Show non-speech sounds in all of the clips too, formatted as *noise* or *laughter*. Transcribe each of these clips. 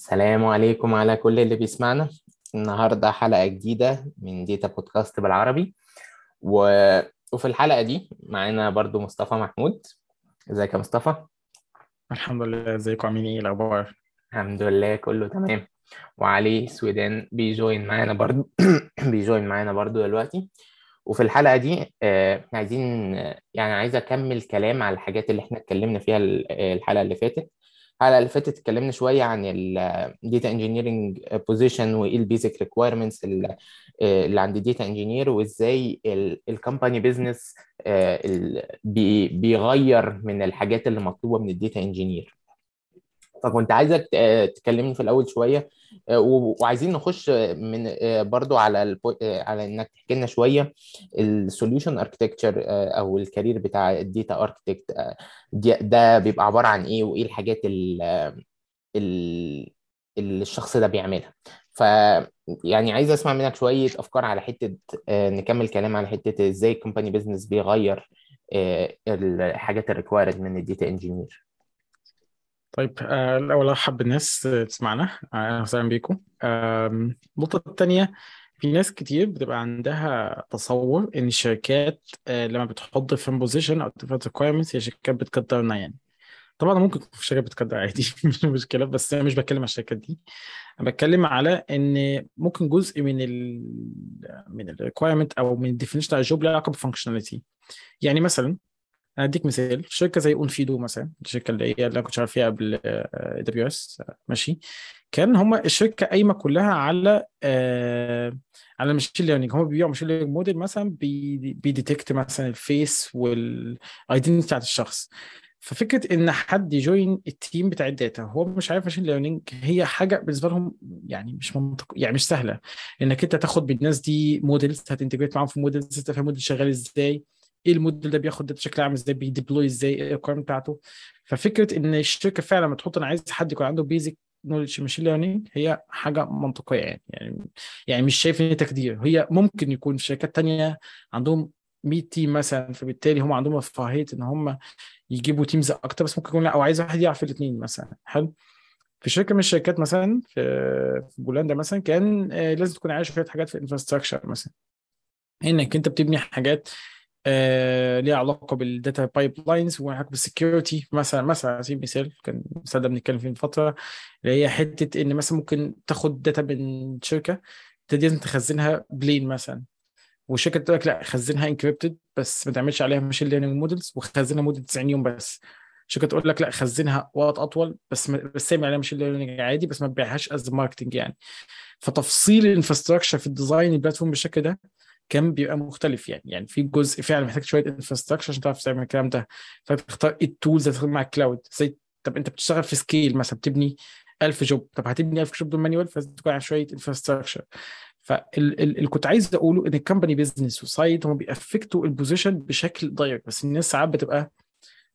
السلام عليكم على كل اللي بيسمعنا. النهاردة حلقة جديدة من ديتا بودكاست بالعربي. و... وفي الحلقة دي معانا برضو مصطفى محمود. ازيك يا مصطفى؟ الحمد لله. ازيكم؟ عاملين إيه الأخبار؟ الحمد لله كله تمام. وعلي سويدان بيجوين معانا برضو. *clears throat* بيجوين معانا برضو دلوقتي. وفي الحلقة دي آه، عايزين يعني عايز أكمل كلام على الحاجات اللي إحنا اتكلمنا فيها الحلقة اللي فاتت. الحلقة اللي فاتت اتكلمنا شوية عن ال data engineering position وإيه ال basic requirements اللي عند ال data engineer وإزاي ال company business بيغير من الحاجات اللي مطلوبة من ال data engineer فكنت عايزك تكلمني في الأول شوية وعايزين نخش من برضو على على إنك تحكي لنا شوية ال solution architecture أو ال career بتاع ال data architect ده بيبقى عبارة عن إيه وإيه الحاجات اللي الشخص ده بيعملها. ف يعني عايز أسمع منك شوية أفكار على حتة نكمل كلام على حتة إزاي ال company business بيغير الحاجات ال required من ال data engineer طيب آه، الأول حب الناس تسمعنا أهلا وسهلا بيكم النقطة الثانية في ناس كتير بتبقى عندها تصور إن الشركات آه، لما بتحط firm position أو different requirements هي شركات بتقدرنا يعني. طبعا ممكن في شركات بتقدر عادي *laughs* مش مشكلة بس أنا مش بتكلم على الشركات دي. أنا بتكلم على إن ممكن جزء من ال من ال requirement أو من ال definition بتاع ال job له علاقة بال functionality يعني مثلا اديك مثال شركه زي Onfido مثلا الشركة اللي هي اللي أنا كنت شغال فيها قبل AWS ماشي؟ كان هم الشركة قايمة كلها على آه على ال machine learning هم بيبيعوا machine learning model مثلا بي detect مثلا ال face وال identity بتاعت الشخص. ففكرة إن حد ي join ال team بتاع ال data هو مش عارف machine learning هي حاجة بالنسبة لهم يعني مش منطق يعني مش سهلة. إنك أنت تاخد بالناس دي models هت integrate معاهم في models تفهم موديل شغال إزاي. إيه الموديل ده بياخد data بشكل عام إزاي بي deploy إزاي إيه ال requirement بتاعته؟ ففكرة إن الشركة فعلا لما تحط أنا عايز حد يكون عنده basic knowledge machine learning هي حاجة منطقية يعني. يعني يعني مش شايف إن تقدير. هي ممكن يكون في شركات تانية عندهم 100 team مثلا فبالتالي هم عندهم رفاهيه إن هم يجيبوا teams أكتر بس ممكن يكون لأ أو عايز واحد يعرف الاثنين مثلا. حلو؟ في شركة من الشركات مثلا في بولندا مثلا كان لازم تكون عايش شوية حاجات في ال infrastructure مثلا. إنك أنت بتبني حاجات آه ليها علاقة بال data pipelines وعلاقه بال security مثلا مثلا على سبيل المثال كان مثال ده بنتكلم فيه من فترة اللي هي حتة إن مثلا ممكن تاخد data من شركة لازم تخزنها plain مثلا. والشركة تقول لك لا خزنها encrypted بس ما تعملش عليها machine learning models وخزنها مدة 90 يوم بس. شركة تقول لك لا خزنها وقت أطول بس بس تعمل عليها machine learning عادي بس ما تبيعهاش as marketing يعني. فتفصيل ال infrastructure في ال design ال platform بالشكل ده كان بيبقى مختلف يعني. يعني في جزء فعلا محتاج شوية infrastructure عشان تعرف تعمل الكلام ده. فتختار إيه ال tools اللي مع ال cloud زي طب انت بتشتغل في scale مثلا بتبني 1000 job طب هتبني 1000 job دول manual فلازم تكون عارف شوية infrastructure فاللي كنت عايز أقوله إن ال company business side هم بي affect وا ال position بشكل direct بس الناس ساعات بتبقى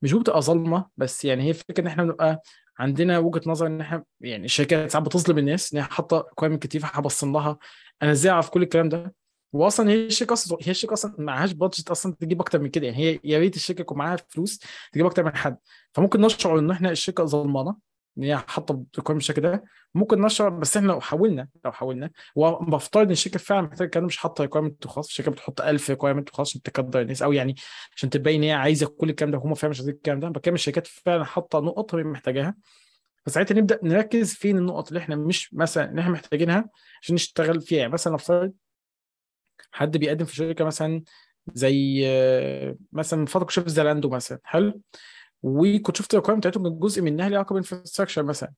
مش بتبقى ظالمة. بس يعني هي فكره إن إحنا بنبقى عندنا وجهة نظر إن إحنا يعني الشركات ساعات بتظلم الناس إن هي حاطة requirement كتير فهبصم لها. أنا إزاي أعرف كل الكلام ده؟ واصلا هي الشركة أصلا هي الشركة أصلا معهاش budget أصلا تجيب أكتر من كده. يعني هي يا ريت الشركة يكون معاها فلوس تجيب أكتر من حد. فممكن نشعر إن إحنا الشركة ظلمانة إن هي حاطة requirement بالشكل ده. ممكن نشعر بس إحنا لو حاولنا لو حاولنا وبفترض إن الشركة فعلا محتاجة كانوا مش حاطة requirement وخلاص الشركة بتحط 1000 requirement وخلاص عشان تقدر الناس أو يعني عشان تبين إن هي عايزة كل الكلام ده وهم فعلا مش عايزين الكلام ده. بتكلم الشركات فعلا حاطة نقط هي محتاجاها. فساعتها نبدأ نركز فين النقط اللي إحنا مش مثلا اللي إحنا محتاجينها عشان نشتغل فيها. يعني مثلا نفترض حد بيقدم في شركة مثلا زي مثلا من فتره كنت شفت Zalando مثلا حلو؟ وكنت شفت ال requirement بتاعتهم كان جزء منها ليها علاقة بال infrastructure مثلا.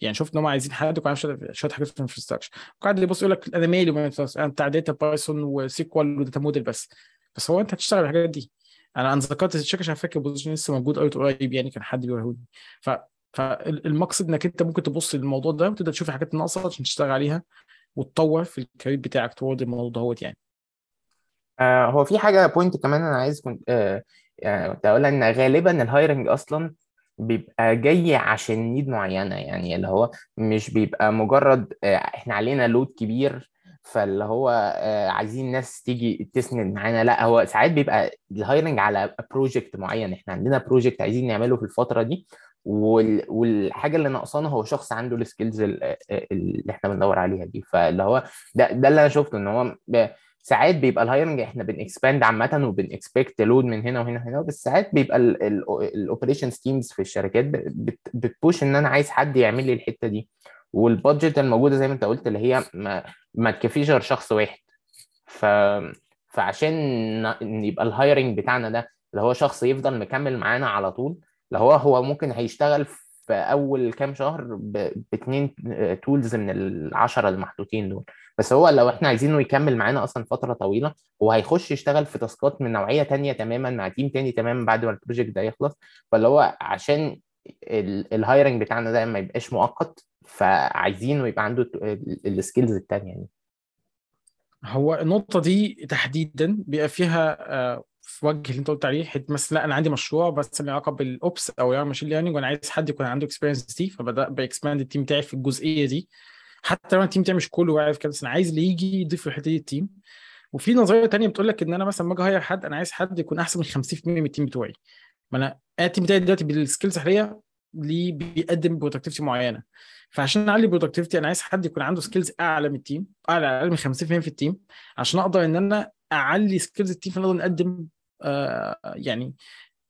يعني شفت إن هم عايزين حد يكون عارف شوية حاجات في ال infrastructure وقعد يبص يقول لك أنا مالي أنا بتاع data Python و SQL و data model بس. بس هو أنت هتشتغل الحاجات دي. أنا أنا ذكرت الشركة عشان فاكر ال position لسه موجود قوي قريب يعني كان حد بيوريهولي ف فالمقصد إنك أنت ممكن تبص للموضوع ده وتبدأ تشوف الحاجات الناقصه عشان تشتغل عليها. وتطور في ال career بتاعك تورد الموضوع دوت يعني. آه هو في حاجة point كمان أنا عايز كنت آه يعني كنت أقولها إن غالبا ال hiring أصلا بيبقى جاي عشان need معينة يعني اللي هو مش بيبقى مجرد آه إحنا علينا load كبير فاللي هو آه عايزين ناس تيجي تسند معانا. لا هو ساعات بيبقى ال hiring على project معين إحنا عندنا project عايزين نعمله في الفترة دي. وال... والحاجة اللي ناقصانا هو شخص عنده ال skills اللي إحنا بندور عليها دي. فاللي هو ده ده اللي أنا شفته إن هو ب... ساعات بيبقى ال hiring إحنا بن expand عامه وبن expect load من هنا وهنا وهنا بس ساعات بيبقى ال operations teams في الشركات بت... بت push إن أنا عايز حد يعمل لي الحتة دي. وال budget الموجودة زي ما أنت قلت اللي هي ما, ما تكفيش غير شخص واحد. ف فعشان يبقى ال hiring بتاعنا ده اللي هو شخص يفضل مكمل معانا على طول اللي هو هو ممكن هيشتغل في أول كام شهر باثنين tools من العشرة المحطوطين دول. بس هو لو إحنا عايزينه يكمل معانا أصلا فترة طويلة هو هيخش يشتغل في task ات من نوعية تانية تماما مع team تاني تماما بعد ما ال project ده يخلص. فاللي هو عشان ال hiring بتاعنا ده ما يبقاش مؤقت فعايزينه يبقى عنده ال skills التانية يعني هو النقطة دي تحديدا بيبقى فيها في وجه اللي انت قلت عليه حتة مثلا لا أنا عندي مشروع بس له علاقة بال Ops أو يعني machine learning وأنا عايز حد يكون عنده experience دي فبدأ ب expand ال team بتاعي في الجزئية دي. حتى لو ال team بتاعي مش كله عارف كده بس أنا عايز اللي يجي يضيف الحتة دي ال team وفي نظرية تانية بتقول لك إن أنا مثلا لما أجي أ hire حد أنا عايز حد يكون أحسن من 50% من ال team بتوعي. ما أنا ال team بتاعي دلوقتي بال skills الحالية ليه بيقدم productivity معينة. فعشان أعلي productivity أنا عايز حد يكون عنده skills أعلى من ال team أعلى أقل من 50% في ال team عشان أقدر إن أنا أعلي skills ال team فنقدر نقدم آه يعني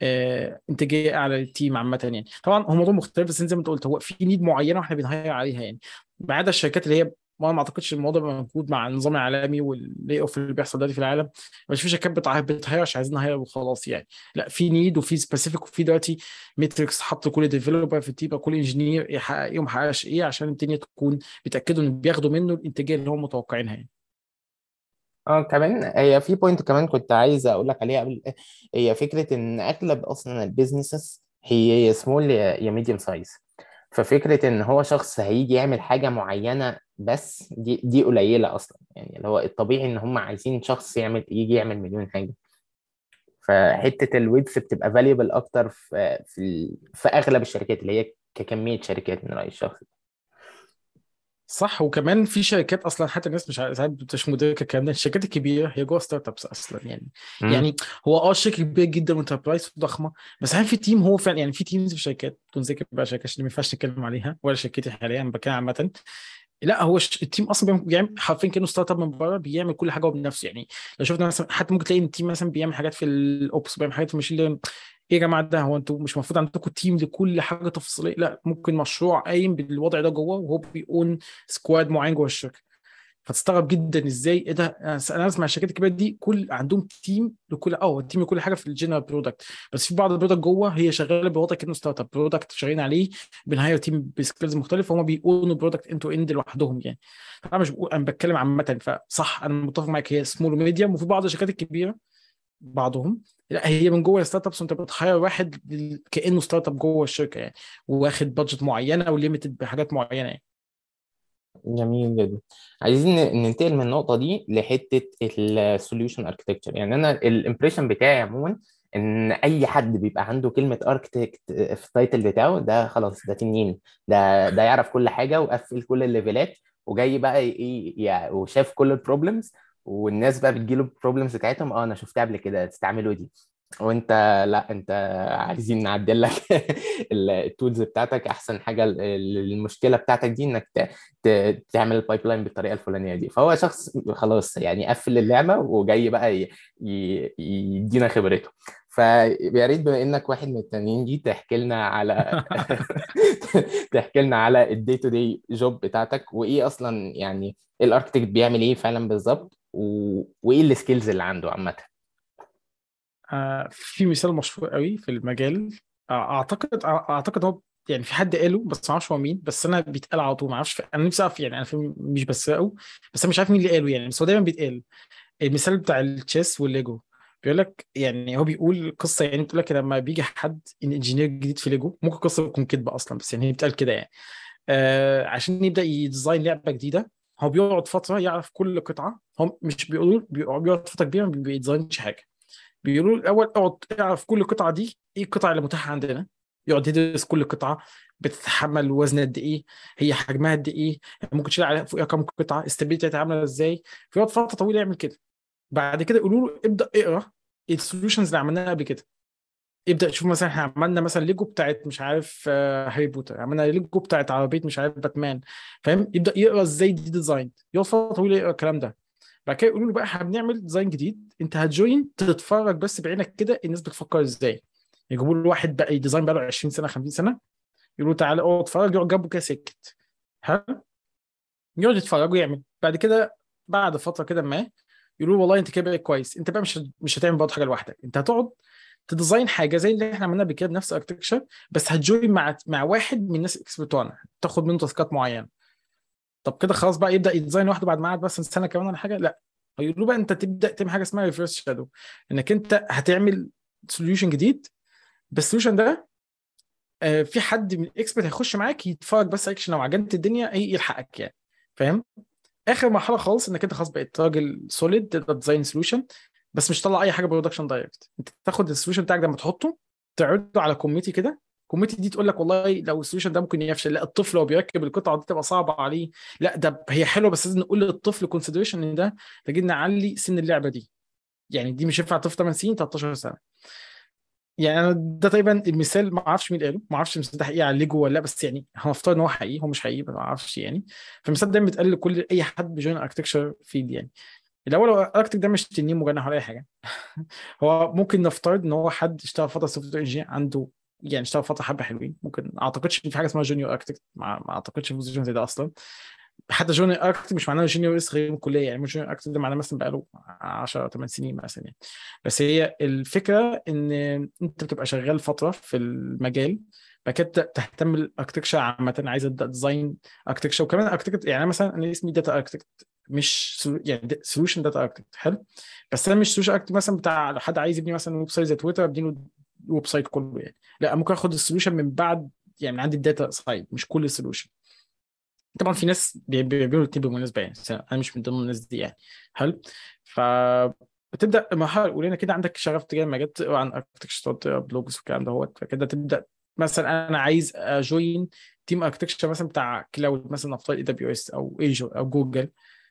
آه إنتاجية أعلى لل team عامة يعني. طبعا هو موضوع مختلف بس زي ما أنت قلت هو في need معينة وإحنا بن hire عليها يعني. ما عدا الشركات اللي هي ما أعتقدش الموضوع موجود مع النظام العالمي وال layoff اللي بيحصل دلوقتي في العالم مش في شركات بت hire عشان عايزين ن hire وخلاص يعني. لا في need وفي specific وفي دلوقتي metrics حط كل developer في ال team كل engineer يحقق إيه وما يحققش إيه عشان الدنيا تكون بيتأكدوا إن بياخدوا منه الإنتاجية اللي هم متوقعينها يعني. آه كمان هي في point كمان كنت عايز أقول لك عليها قبل هي فكرة إن أغلب أصلا ال businesses هي يا small يا medium size ففكرة إن هو شخص هيجي يعمل حاجة معينة بس دي دي قليلة أصلا. يعني اللي هو الطبيعي إن هم عايزين شخص يعمل يجي يعمل مليون حاجة. فحتة ال Ops بتبقى valuable أكتر في في في أغلب الشركات اللي هي ككمية شركات من رايي الشخصي صح وكمان في شركات أصلا حتى الناس مش ساعات مش مدركه الكلام ده. الشركات الكبيرة هي جوه startups أصلا يعني. م. يعني هو آه شركة كبيرة جدا و enterprise ضخمه بس هل في team هو فعلا يعني في teams في شركات بدون ذكر بقى شركات عشان ما ينفعش نتكلم عليها ولا شركتي حاليا بتكلم عامة. لا هو ال team أصلا بيعمل حرفيا كأنه startup من بره بيعمل كل حاجة هو بنفسه يعني. لو شفنا مثلا حتى ممكن تلاقي ال team مثلا بيعمل حاجات في ال Ops بيعمل حاجات في learning إيه يا جماعة ده؟ هو أنتوا مش المفروض عندكم team لكل حاجة تفصيلية؟ لا ممكن مشروع قايم بالوضع ده جوه وهو بيكون squad معين جوه الشركة. فتستغرب جدا إزاي؟ إيه ده؟ أنا أسمع الشركات الكبيرة دي كل عندهم team لكل آه team لكل حاجة في ال general product بس في بعض ال product جوه هي شغالة بوضع كأنه startup product شغالين عليه بن hire team ب skills مختلفه هم بيقولوا product end to end لوحدهم يعني. أنا مش بقول أنا بتكلم عامة فصح أنا متفق معاك هي small و medium وفي بعض الشركات الكبيرة بعضهم لا هي من جوه ال startups وانت بت hire واحد كأنه startup جوه الشركة يعني واخد budget معينة أو limited بحاجات معينة يعني. جميل جدا. عايزين ننتقل من النقطة دي لحتة ال solution architecture يعني أنا ال impression بتاعي عموما إن أي حد بيبقى عنده كلمة architect في ال title بتاعه ده خلاص ده تنين. ده ده يعرف كل حاجة وقفل كل ال level ات وجاي بقى يعني وشاف كل ال problems والناس بقى بتجيله ال problems بتاعتهم آه أنا شفتها قبل كده تستعملوا دي. وأنت لأ أنت عايزين نعدل لك *laughs* ال tools بتاعتك. أحسن حاجة المشكلة بتاعتك دي إنك تعمل ال pipeline بالطريقة الفلانية دي. فهو شخص خلاص يعني قفل اللعبة وجاي بقى يدينا خبرته. فيا ريت بما إنك واحد من التنانين دي تحكي لنا على *laughs* *laughs* تحكي لنا على ال day to day job بتاعتك وإيه أصلا يعني ال architect بيعمل إيه فعلا بالظبط. و... وإيه ال skills اللي عنده عامة؟ آه في مثال مشهور قوي في المجال. آه أعتقد أعتقد هو يعني في حد قاله بس ما أعرفش هو مين بس أنا بيتقال على طول ما أعرفش أنا نفسي أعرف يعني أنا مش بسرقه بس أنا مش عارف مين اللي قاله يعني بس هو دايما بيتقال. المثال بتاع ال chess والليجو بيقول لك يعني هو بيقول قصة يعني بتقول لك لما بيجي حد engineer جديد في ليجو ممكن قصة تكون كذبه أصلا بس يعني هي بتقال كده يعني. آه عشان يبدأ ي design لعبة جديدة هو بيقعد فترة يعرف كل قطعة. هو مش بيقولوا بيقعد فترة كبيرة ما بي design ش حاجة. بيقولوا الأول اقعد اعرف كل قطعة دي إيه القطع اللي متاحة عندنا؟ يقعد يدرس كل قطعة بتتحمل وزن قد إيه هي حجمها قد إيه ممكن تشيل عليها فوقها كام قطعة ال stability عامله إزاي؟ فيقعد فترة طويلة يعمل كده. بعد كده يقولوا له ابدأ اقرأ ال solutions اللي عملناها قبل كده. يبدا يشوف مثلا إحنا عملنا مثلا ليجو بتاعت مش عارف آه، هاري بوتر عملنا ليجو بتاعت عربية مش عارف باتمان فاهم؟ يبدأ يقرأ إزاي دي design يقعد فتره طويله يقرأ الكلام ده. بعد كده يقولوا له بقى إحنا بنعمل design جديد أنت هت join تتفرج بس بعينك كده الناس بتفكر إزاي. يجيبوا له واحد بقى design بقى له 20 سنة 50 سنة يقولوا له تعالى اقعد اتفرج يقعد جنبه كده سكت. حلو؟ يقعد يتفرج ويعمل. بعد كده بعد فترة كده ما يقولوا له والله أنت كده بقى كويس أنت بقى مش مش هتعمل برضه حاجة لوحدك. أنت هتقعد ت design حاجة زي اللي إحنا عملناها بكده بنفس ال architecture بس هت join مع مع واحد من الناس expert بتوعنا تاخد منه task ات معينة. طب كده خلاص بقى يبدأ ي design لوحده بعد ما قعد مثلا سنة كمان ولا حاجة لا. هيقولوا بقى أنت تبدأ تعمل حاجة اسمها reverse shadow إنك أنت هتعمل solution جديد بس ال solution ده آه، في حد من ال experts هيخش معاك يتفرج بس عشان لو عجنت الدنيا إيه يلحقك يعني. فاهم؟ آخر مرحلة خالص إنك أنت خلاص بقيت راجل solid تقدر ت design solution بس مش طلع أي حاجة production direct أنت تاخد ال solution بتاعك ده لما تحطه تعرضه على committee كده. ال committee دي تقول لك والله لو ال solution ده ممكن يفشل. لا الطفل لو بيركب القطعة دي تبقى صعبة عليه. لا ده هي حلوة بس لازم نقول للطفل consideration إن ده محتاجين نعلي سن اللعبة دي. يعني دي مش ينفع طفل 8 سنين 13 سنة. يعني أنا ده تقريبا المثال ما أعرفش مين قاله. ما أعرفش المثال ده حقيقي على ليجو ولا لأ بس يعني هنفترض إن هو حقيقي هو مش حقيقي ما أعرفش يعني. فالمثال ده بيتقال لكل أي حد بي join architecture field يعني. الأول هو ال architect ده مش تنين مجنح ولا أي حاجة. *laughs* هو ممكن نفترض إن هو حد اشتغل فترة software engineer عنده يعني اشتغل فترة حبة حلوين. ممكن ما أعتقدش إن في حاجة اسمها junior architect ما, أعتقدش في position زي ده أصلا. حتى junior architect مش معناه junior خريج من الكلية. يعني junior architect ده معناه مثلا بقاله 10 8 سنين مثلا يعني. بس هي الفكرة إن أنت بتبقى شغال فترة في المجال بعد كده تهتم بال architecture عامة عايز ابدا design architecture وكمان architect يعني مثلا أنا اسمي data architect مش. يعني solution data architect حلو. بس أنا مش solution architect مثلا بتاع حد عايز يبني مثلا website زي تويتر أبني ال website كله يعني. لا ممكن آخد ال solution من بعد يعني من عند ال data side مش كل ال solution طبعا في ناس بيعملوا الاثنين بالمناسبة يعني أنا مش من ضمن الناس دي يعني. حلو. ف بتبدأ المرحله الاولى كده عندك شغف تجاه المجال تقرا عن architecture blogs والكلام دوت. فكده تبدأ مثلا أنا عايز ا join team architecture مثلا بتاع cloud مثلا نفترض AWS أو Azure أو جوجل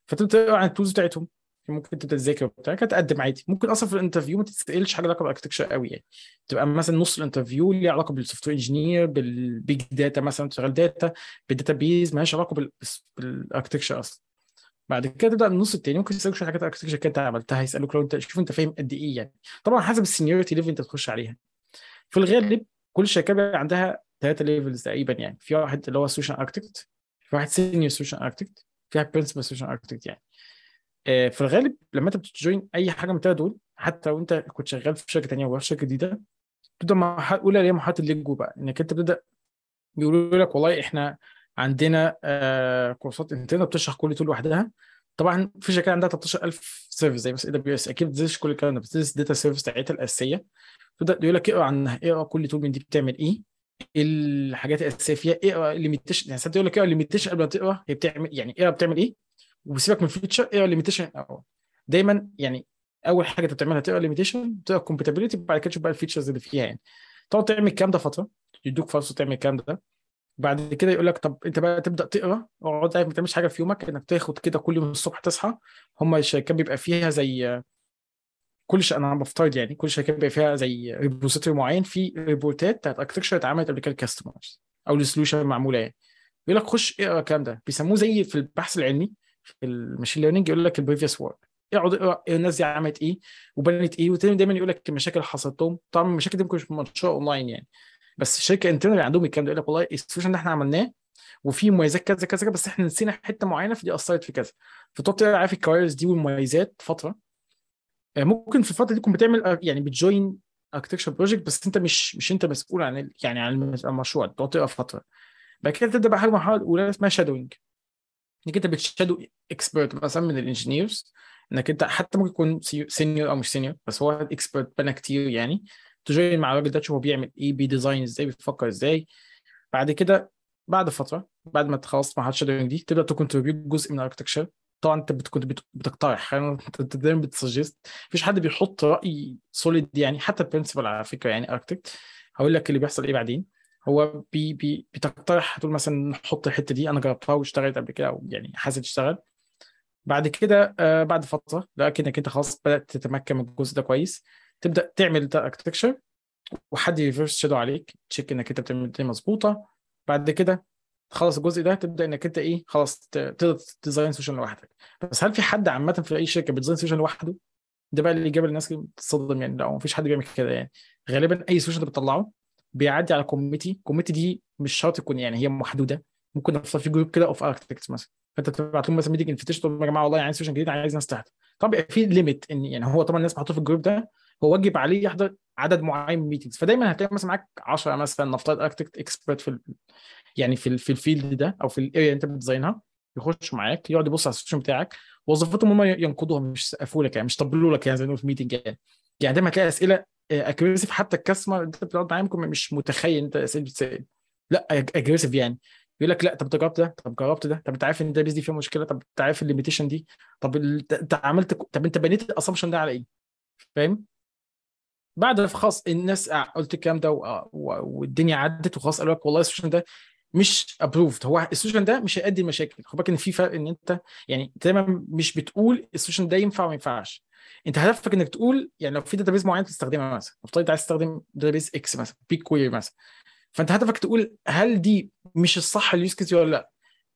فتبدا عن ال tools بتاعتهم. ممكن تبدأ تذاكر وبتاع. تقدم عادي. ممكن أصلا في ال interview ما تسالش حاجة علاقة بال architecture قوي يعني. تبقى مثلا نص ال interview ليه علاقة بال software engineer بال big data مثلا تشتغل data بال database مالهاش علاقة بال architecture أصلا. بعد كده تبدأ النص التاني. ممكن يسالوك شوية حاجات architecture كده انت عملتها يسألوك لو أنت شوف أنت فاهم قد إيه يعني. طبعا حسب ال seniority level أنت تخش عليها. في الغالب كل شركه عندها ثلاثة levels تقريبا يعني. في واحد اللي هو solution architect في واحد senior solution architect في واحد principal solution architect يعني. آه، في الغالب لما انت بت join اي حاجة من الثلاثه دول حتى لو انت كنت شغال في شركة ثانية وفي شركة جديدة تبدا مرحلة أولى اللي هي مرحلة الليجو بقى. إنك أنت بتبدأ بيقولوا لك والله إحنا عندنا آه كورسات internal بتشرح كل tool لوحدها. طبعا في شركات عندها 13000 service زي بس AWS أكيد بتدرس كل الكلام ده بتدرس ال data service بتاعتها الأساسية. تبدا يقول لك اقرأ عنها اقرأ كل tool من دي بتعمل إيه. إيه الحاجات الأساسية فيها؟ اقرا ال limitation يعني ساعات يقول لك اقرا ال limitation قبل ما تقرأ هي بتعمل يعني اقرا بتعمل إيه؟ وسيبك من ال feature اقرا ال limitation دايما يعني أول حاجة أنت بتعملها تقرأ ال limitation تقرأ ال compatibility بعد كده تشوف بقى ال features اللي فيها يعني. تقعد تعمل الكلام ده فترة يدوك فرصة تعمل الكلام ده. بعد كده يقول لك طب أنت بقى تبدأ تقرأ اقعد ما تعملش حاجة في يومك إنك تاخد كده كل يوم الصبح تصحى هم الشركات بيبقى فيها زي كل شيء أنا بفترض يعني كل شركه بيبقى فيها زي repository معين في report ات بتاعت architecture اتعملت قبل كده ال customers أو ال solution معمولة يعني. يقول لك خش اقرأ الكلام ده. بيسموه زي في البحث العلمي في ال machine learning يقول لك ال previous work اقعد اقرأ الناس دي عملت إيه وبنت إيه. ودايما يقول لك المشاكل اللي حصلت لهم طبعا المشاكل دي مش منشوره اونلاين يعني. بس الشركة internal عندهم الكلام ده يقول لك والله ال solution ده إحنا عملناه وفي مميزات كذا كذا بس إحنا نسينا حتة معينة فدي أثرت في كذا. فتقعد تقرأ عارف الكوارث دي والمميزات فترة ممكن في الفترة دي تكون بتعمل آه، يعني بت join architecture project بس انت مش مش انت مسؤول عن يعني عن المشروع تقعد تقرا فترة. بعد كده تبدأ بقى حاجة مرحله الاولى اسمها shadowing إنك انت بت shadow expert مثلا من ال engineers إنك انت حتى ممكن يكون senior أو مش senior بس هو expert بنا كتير يعني. ت join مع الراجل ده تشوف هو بيعمل إيه بي design إزاي بيفكر إزاي. بعد كده بعد فترة بعد ما تخلص مرحلة shadowing دي تبدأ ت contribute جزء من ال architecture طبعا أنت كنت بتقترح أنت دايما بت suggest. مفيش حد بيحط رأي solid يعني حتى ال principal على فكرة يعني architect هقول لك اللي بيحصل إيه بعدين. هو بي بي بتقترح تقول مثلا نحط الحتة دي أنا جربتها واشتغلت قبل كده أو يعني حاسس تشتغل بعد كده آه بعد فترة لكنك أنت خلاص بدأت تتمكن من الجزء ده كويس. تبدأ تعمل ده architecture وحد reverse shadow عليك ت check إنك أنت بتعمل الدنيا مظبوطة. بعد كده تخلص الجزء ده تبدأ إنك أنت إيه خلاص تقدر ت design solution لوحدك. بس هل في حد عامة في أي شركة بي design solution لوحده؟ ده بقى اللي جاب الناس بتصدم يعني لا مفيش حد بيعمل كده يعني. غالبا أي solution أنت بتطلعه بيعدي على committee committee دي مش شرط تكون يعني هي محدودة. ممكن نفصل في group كده of architects مثلا. فأنت تبعت لهم مثلا meeting invitation تقول لهم يا جماعة والله عايز solution جديد عايز ناس تحت. بيبقى في limit إن يعني هو طبعا الناس محطوطه في ال group ده هو واجب عليه يحضر عدد معين من ال meetings فدايما هتلاقي مثلا معاك 10 مثلا نفترض architect expert في يعني في في ال field ده أو في ال area اللي أنت بت design ها يخش معاك يقعد يبص على ال session بتاعك وظيفتهم هم ينقضوها مش يسقفوا لك يعني مش يطبلوا لك يعني زي ما في meeting يعني. يعني دايما هتلاقي أسئلة aggressive حتى ال customer أنت بتقعد معاه مش متخيل أنت أسئلة بتسأل. لا aggressive يعني. يقول لك لا طب جربت ده طب جربت ده طب أنت عارف إن ده base دي فيها مشكلة طب أنت عارف ال limitation دي طب انت عملت طب أنت بنيت ال assumption ده على إيه؟ فاهم؟ بعد خلاص الناس قلت الكلام ده و- والدنيا عدت وخلاص قالوا لك والله ال solution ده مش approved هو ال solution ده مش هيؤدي لمشاكل. خد بالك إن في فرق إن أنت يعني دايما مش بتقول ال solution ده ينفع وما ينفعش. أنت هدفك إنك تقول يعني لو في database معين تستخدمها مثلا. نفترض انت عايز تستخدم database X مثلا BigQuery مثلا. فأنت هدفك تقول هل دي مش الصح ال use case ولا لأ؟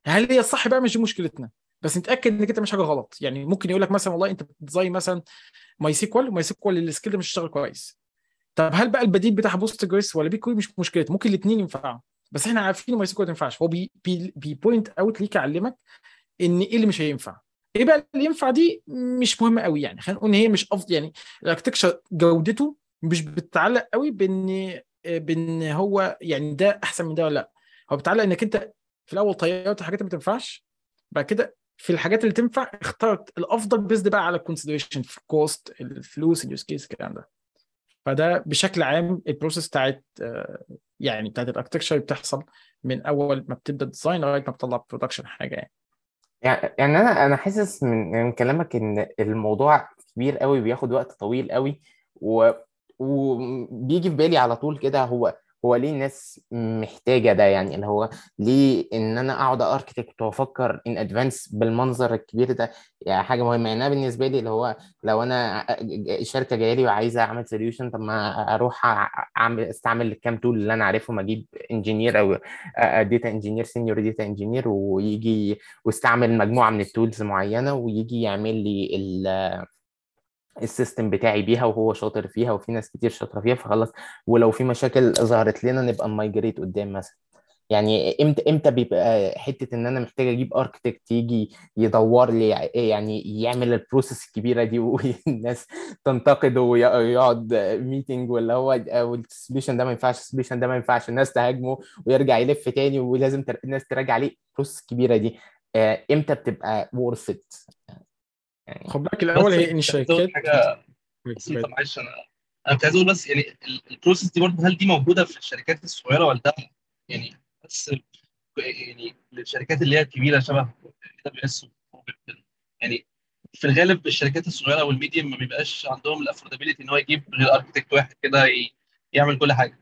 هل هي الصح بقى؟ مش دي مشكلتنا. بس نتأكد إنك أنت مش حاجة غلط. يعني ممكن يقول لك مثلا والله أنت بت design مثلا MySQL و MySQL ال scale ده مش هيشتغل كويس. طب هل بقى البديل بتاع Postgres ولا BigQuery مش مشكلته ممكن الاثنين ينفعوا. بس إحنا عارفين MySQL ما ينفعش. هو بي بي بي point out ليك يعلمك إن إيه اللي مش هينفع. إيه بقى اللي ينفع دي؟ مش مهمه قوي يعني. خلينا نقول إن هي مش أفضل يعني ال architecture جودته مش بتتعلق قوي بإن بإن هو يعني ده أحسن من ده ولا لأ. هو بتتعلق إنك أنت في الأول طيرت الحاجات اللي ما تنفعش بعد كده في الحاجات اللي تنفع اخترت الأفضل based بقى على ال consideration في ال cost الفلوس ال use case الكلام ده. فده بشكل عام ال process بتاعت آه، يعني بتاعت ال architecture بتحصل من أول ما بتبدأ design لغاية ما بتطلع production حاجة يعني. يعني أنا أنا حاسس من من كلامك إن الموضوع كبير قوي بياخد وقت طويل قوي و وبيجي في بالي على طول كده هو هو ليه الناس محتاجة ده يعني؟ اللي هو ليه إن أنا أقعد architect وافكر in advance بالمنظر الكبير ده؟ يعني حاجة مهمة. يعني أنا بالنسبة لي اللي هو لو أنا شركة جاية لي وعايزة أعمل solution طب ما أروح أعمل أستعمل الكام tool اللي أنا عارفهم أجيب engineer أو data engineer senior data engineer ويجي وأستعمل مجموعة من ال tools معينة ويجي يعمل لي ال system بتاعي بيها وهو شاطر فيها وفي ناس كتير شاطرة فيها فخلاص. ولو في مشاكل ظهرت لنا نبقى migrate قدام مثلا. يعني إمتى إمتى بيبقى حتة إن أنا محتاج أجيب architect يجي يدور لي يعني يعمل ال process الكبيرة دي *laughs* والناس تنتقده ويقعد meeting ولا هو ال solution ده ما ينفعش ال solution ده ما ينفعش الناس تهاجمه ويرجع يلف تاني ولازم. الناس تراجع عليه. ال process الكبيرة دي إمتى بتبقى worth يعني خد بالك الأول هي ان الشركات حاجة بسيطة معلش أنا أنا كنت عايز أقول بس يعني ال process دي برضه هل دي موجودة في الشركات الصغيرة ولا ده يعني بس يعني الشركات اللي هي الكبيرة شبه AWS يعني في الغالب الشركات الصغيرة وال medium ما بيبقاش عندهم ال affordability إن هو يجيب غير architect واحد كده يعمل كل حاجة.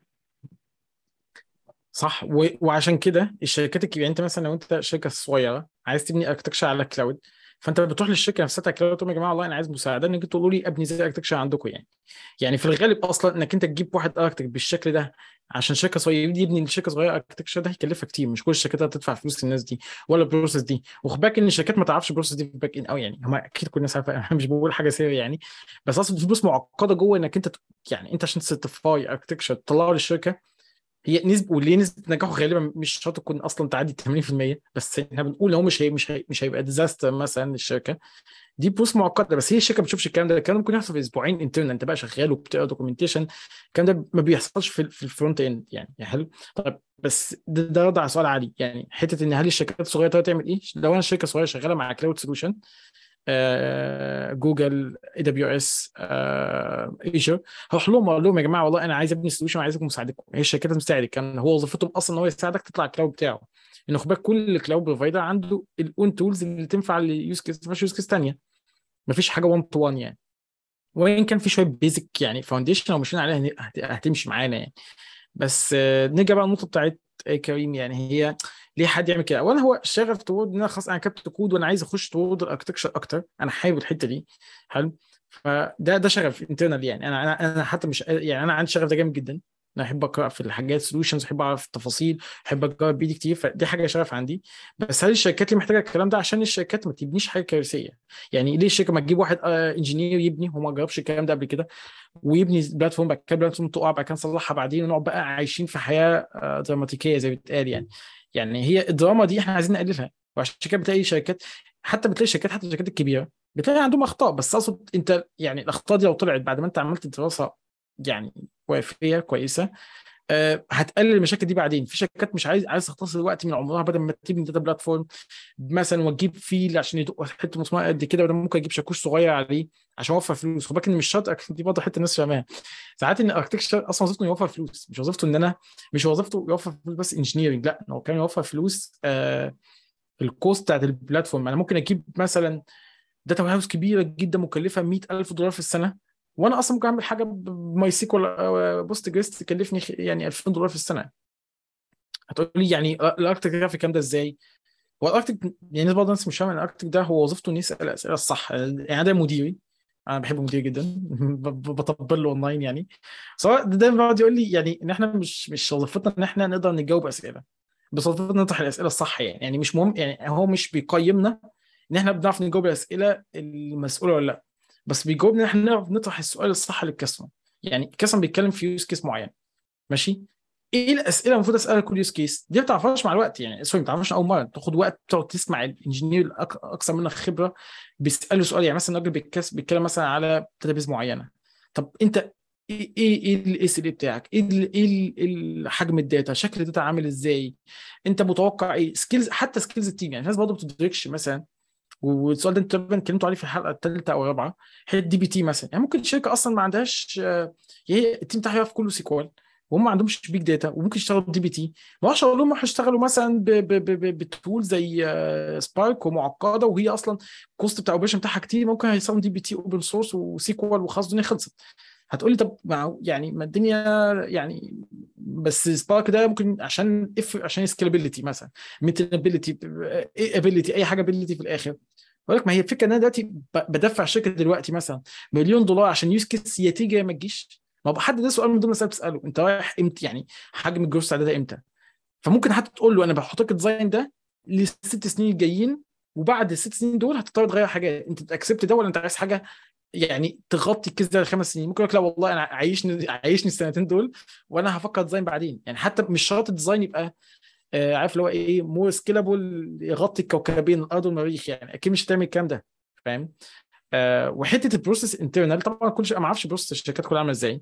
صح و... وعشان كده الشركات الكبيرة يعني أنت مثلا لو أنت شركة صغيرة عايز تبني architecture على cloud فانت بتروح للشركة نفسها cloud تقول يا جماعة والله أنا عايز مساعدة انك تقولوا لي أبني زي architecture عندكم يعني. يعني في الغالب أصلا إنك أنت تجيب واحد اركتكت بالشكل ده عشان شركة صغيرة يبني لشركة صغيرة اركتكشر ده هيكلفها كتير. مش كل الشركات هتدفع فلوس للناس دي ولا البروسيس دي. وخد بالك إن الشركات ما تعرفش البروسيس دي في الباك اند قوي يعني. هم أكيد كل الناس عارفة مش بقول حاجة سيري يعني. بس أصلا فلوس معقدة جوه إنك أنت يعني أنت عشان تسيرتيفاي اركتكشر تطلعه للشركة هي نسبه وليه نسبة نجاحه غالبا مش شرط تكون أصلا تعدي 80% بس إحنا بنقول هو مش هي مش هي مش هيبقى ديزاستر مثلا للشركة. دي process معقدة بس هي الشركة ما بتشوفش الكلام ده. الكلام ممكن يحصل في أسبوعين internal أنت بقى شغال وبتقرأ documentation الكلام ده ما بيحصلش في, في ال front end يعني حلو. طيب بس ده, ده رد على سؤال عالي يعني حتة إن هل الشركات الصغيرة تعمل إيه؟ لو أنا شركة صغيرة شغالة مع cloud solution Google AWS Azure هروح لهم أقول لهم يا جماعة والله أنا عايز أبني solution وعايزكم مساعدكم. هي الشركات لازم تساعدك كان هو وظيفتهم أصلا إن هو يساعدك تطلع ال cloud بتاعه. ان خد بالك كل cloud provider عنده ال own tools اللي تنفع ل use case مش use case ثانية مفيش حاجة 1 to 1 يعني. وإن كان في شوية basic يعني foundation لو مشينا عليها هتمشي معانا يعني. بس نرجع بقى النقطه بتاعت كريم يعني. هي ليه حد يعمل كده؟ اولا هو شغف toward إن أنا خلاص أنا كتبت كود وأنا عايز أخش toward ال architecture أكتر. أنا حابب الحتة دي. حلو. فده ده شغف internal يعني. أنا أنا أنا حتى مش يعني أنا عندي شغف ده جامد جدا. أنا أحب أقرأ في الحاجات solutions أحب أعرف التفاصيل أحب أجرب بايدي كتير. فدي حاجة شغف عندي. بس هل الشركات اللي محتاجة الكلام ده؟ عشان الشركات ما تبنيش حاجة كارثية. يعني ليه الشركة ما تجيب واحد engineer يبني؟ هو ما جربش الكلام ده قبل كده. ويبني platform بعد كده platform تقع بعد كده نصلحها بعدين ونقعد بقى عايشين في حياة دراماتيكيه زي ما بيتقال يعني. يعني هي الدراما دي إحنا عايزين نقللها وعشان كده بتلاقي شركات حتى بتلاقي شركات حتى الشركات الكبيره بتلاقي عندهم أخطاء. بس أقصد أنت يعني الأخطاء دي لو طلعت بعد ما أنت عملت دراسة يعني وافيه كويسة هتقلل المشاكل دي بعدين. في شركات مش عايز عايز تختصر وقت من عمرها بدل ما تبني data platform مثلا وتجيب فيل عشان يدق حتة مسمار قد كده بدل ممكن أجيب شاكوش صغير عليه عشان اوفر فلوس. خد إن مش شرط دي برضه حتة الناس فاهماها. ساعات إن ال architecture أصلا وظيفته يوفر فلوس. مش وظيفته إن أنا مش وظيفته يوفر فلوس بس engineering لأ هو كان يوفر فلوس أه ال cost بتاعت ال platform أنا ممكن أجيب مثلا داتا هاوس كبيرة جدا مكلفة 100000 دولار في السنة. وأنا أصلا ممكن أعمل حاجة بماي سيكوال بوست جريست تكلفني يعني 2000 دولار في السنة. هتقول لي يعني الأركتيك جرافيك الكلام ده إزاي؟ هو الأركتيك يعني برضه الناس مش فاهمة الأركتيك ده هو وظيفته انه يسال الاسئله الصح يعني ده مديري. أنا بحب مديري جدا. *laughs* بطبل له أونلاين يعني. سواء ده بيقعد يقول لي يعني إن إحنا مش مش وظيفتنا إن إحنا نقدر نجاوب أسئلة. بس وظيفتنا نطرح الأسئلة الصح يعني. يعني مش مهم يعني هو مش بيقيمنا إن إحنا بنعرف نجاوب الأسئلة المسؤولة ولا لأ. بس بيجاوبنا إن إحنا نعرف نطرح السؤال الصح لل customer. يعني ال customer بيتكلم في use case معين. ماشي؟ إيه الأسئلة المفروض أسألها كل use case دي ما بتعرفهاش مع الوقت يعني. sorry ما بتعرفهاش أول مرة. تاخد وقت تقعد تسمع ال engineer أكثر منك خبرة بيساله سؤال. يعني مثلا راجل بيتكلم مثلا على database معينة. طب أنت إيه إيه ال SLA بتاعك؟ إيه إيه حجم ال data؟ شكل الداتا عامل إزاي؟ أنت متوقع إيه؟ skills حتى skills ال team. يعني الناس برضه ما بتدركش مثلا والسؤال ده انت اتكلمتوا عليه في الحلقة الثالثه أو الرابعة حتة dbt مثلا. يعني ممكن الشركة أصلا ما عندهاش هي ال team بتاعها يعرف كله SQL وهم ما عندهمش big data وممكن يشتغلوا dbt. ما أقدرش أقول لهم هيشتغلوا مثلا ب tool زي Spark ومعقدة وهي أصلا ال cost بتاع ال operation بتاعها كتير ممكن هيستخدموا dbt open source و SQL وخلاص الدنيا خلصت. هتقول لي طب يعني ما الدنيا يعني بس Spark ده ممكن عشان اف عشان scalability مثلا maintainability ability أي حاجة ability في الآخر. بقول لك ما هي الفكرة إن أنا دلوقتي بدفع شركة دلوقتي مثلا مليون دولار عشان use case يا تيجي يا ما تجيش. ما هو حد ده سؤال من ضمن الاسئله بتساله أنت رايح إمتى؟ يعني حجم الجروس ده إمتى؟ فممكن حتى تقول له أنا بحط لك ال design ده للست سنين الجايين وبعد الست سنين دول هتضطر تغير حاجات انت بت accept ده ولا انت عايز حاجة؟ يعني تغطي ال case ده لخمس سنين. ممكن لك لا والله أنا عيشني عيشني السنتين دول وأنا هفكر design بعدين. يعني حتى مش شرط ال design يبقى آه عارف اللي هو إيه more scalable يغطي الكوكبين الأرض والمريخ. يعني أكيد مش هتعمل الكلام ده فاهم؟ آه وحتة ال process internal طبعا كل شيء ما أعرفش process الشركات كلها عاملة إزاي.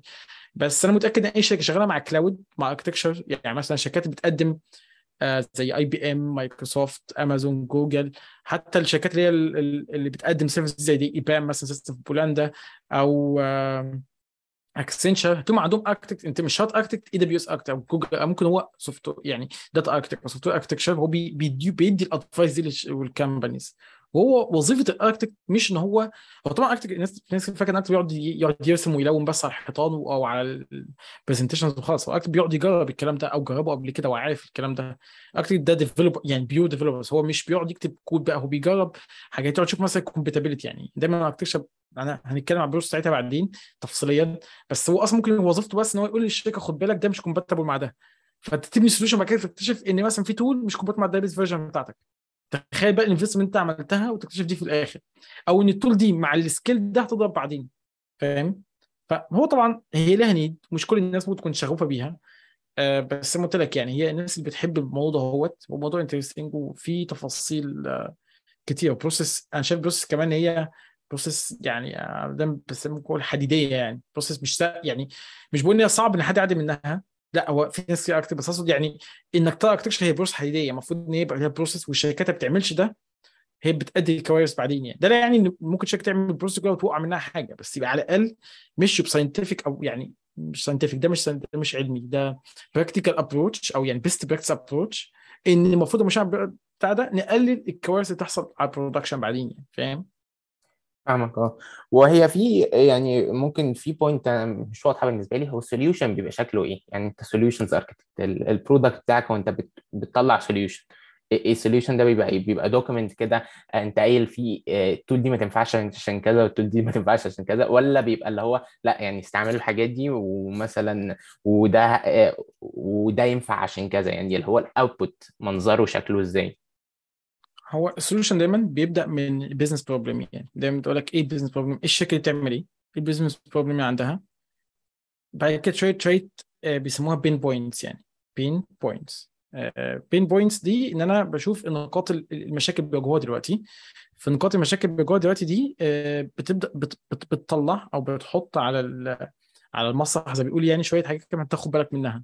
بس أنا متأكد إن أي شركة شغالة مع cloud مع architecture يعني مثلا شركات بتقدم زي IBM Microsoft Amazon Google حتى الشركات اللي هي اللي بتقدم service زي دي EPAM مثلا system في بولندا أو آه Accenture هتلاقيهم عندهم architect أنت مش شرط architect AWS architect أو جوجل ممكن هو soft يعني data architect أو software architecture هو بيدي بيدي ال advice دي لل companies وهو وظيفة ال architect مش إن هو هو طبعا architect الناس الناس فاكرة إن بيقعد يقعد يرسم ويلون بس على الحيطان أو على ال presentations وخلاص. هو بيقعد يجرب الكلام ده أو جربه قبل كده وعارف الكلام ده. architect ده developer يعني pure developers هو مش بيقعد يكتب كود بقى هو بيجرب حاجات يقعد يشوف مثلا compatibility يعني دايما ال architecture أنا هنتكلم عن ال process ساعتها بعدين تفصيليا بس هو أصلا ممكن وظيفته بس إن هو يقول للشركة خد بالك ده مش compatible مع ده. فتبني solution بعد كده تكتشف إن مثلا في tool مش compatible مع ال database version بتاعتك. تخيل بقى ال investment انت عملتها وتكتشف دي في الآخر. أو إن ال tool دي مع ال scale ده هتضرب بعدين فاهم؟ فهو طبعا هي لها need مش كل الناس ممكن تكون شغوفة بيها. آه بس زي ما قلت لك يعني هي الناس اللي بتحب الموضوع دوت وموضوع interesting وفي تفاصيل آه كتير. process أنا شايف process كمان هي process يعني ده بسميه حديدية يعني. process مش يعني مش بقول إن هي صعب إن حد يعدي منها لا هو في ناس كتير أكتر بس أقصد يعني إنك تقرا architecture هي process حديدية المفروض إن هي يبقى ليها process والشركات ما بتعملش ده هي بتأدي كوارث بعدين يعني ده لا يعني إن ممكن شركة تعمل process كده وتوقع منها حاجة بس يبقى على الأقل مش ب scientific أو يعني مش scientific ده مش ده مش علمي ده practical approach أو يعني best practice approach إن المفروض مش بتاع ده نقلل الكوارث اللي تحصل على ال production بعدين يعني فاهم؟ فاهمك آه. وهي في يعني ممكن في point مش واضحة بالنسبة لي هو ال solution بيبقى شكله إيه؟ يعني أنت solutions architect ال product بتاعك وأنت بتطلع solution ال solution ده بيبقى إيه؟ بيبقى document كده أنت قايل فيه ال tool دي ما تنفعش عشان كذا وال tool دي ما تنفعش عشان كذا ولا بيبقى اللي هو لأ يعني استعملوا الحاجات دي ومثلا وده وده ينفع عشان كذا يعني اللي هو ال output منظره شكله إزاي. هو ال solution دايما بيبدأ من business problem يعني دايما بتقول لك إيه ال business problem إيه الشركة اللي بتعمل إيه إيه ال business problem اللي عندها. بعد كده شوية شوية بيسموها pain points يعني pain points pain points دي إن أنا بشوف نقاط المشاكل اللي بيواجهوها دلوقتي. في نقاط المشاكل اللي بيواجهوها دلوقتي دي بتبدأ بت بت بتطلع أو بتحط على على المسرح زي ما بيقول يعني شوية حاجات كمان تاخد بالك منها.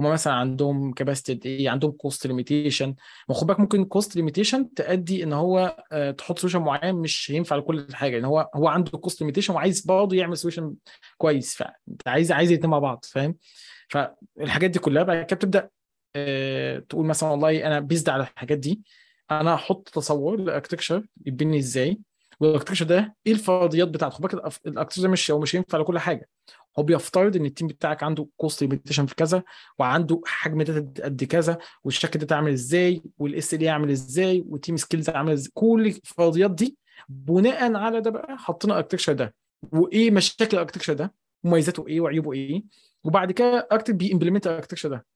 هم مثلا عندهم capacity إيه عندهم cost limitation ما خد بالك ممكن cost limitation تؤدي إن هو تحط solution معين مش هينفع لكل حاجة ان هو هو عنده cost limitation وعايز برضه يعمل solution كويس. فانت عايز عايز الاثنين مع بعض فاهم؟ فالحاجات دي كلها بعد كده بتبدأ تقول مثلا والله أنا based على الحاجات دي أنا أحط تصور لل architecture يبني إزاي؟ وال architecture ده إيه الفرضيات بتاعته خد بالك ال architecture ده مش هو مش هينفع لكل حاجة. هو بيفترض إن ال team بتاعك عنده cost limitation في كذا وعنده حجم data قد كذا والشكل data عامل إزاي وال SLA عامل إزاي وال team skills عامل إزاي. كل الفرضيات دي بناء على ده بقى حطينا ال architecture ده. وإيه مشاكل ال architecture ده؟ مميزاته إيه؟ وعيوبه إيه؟ وبعد كده اكتب بي implement ال architecture ده.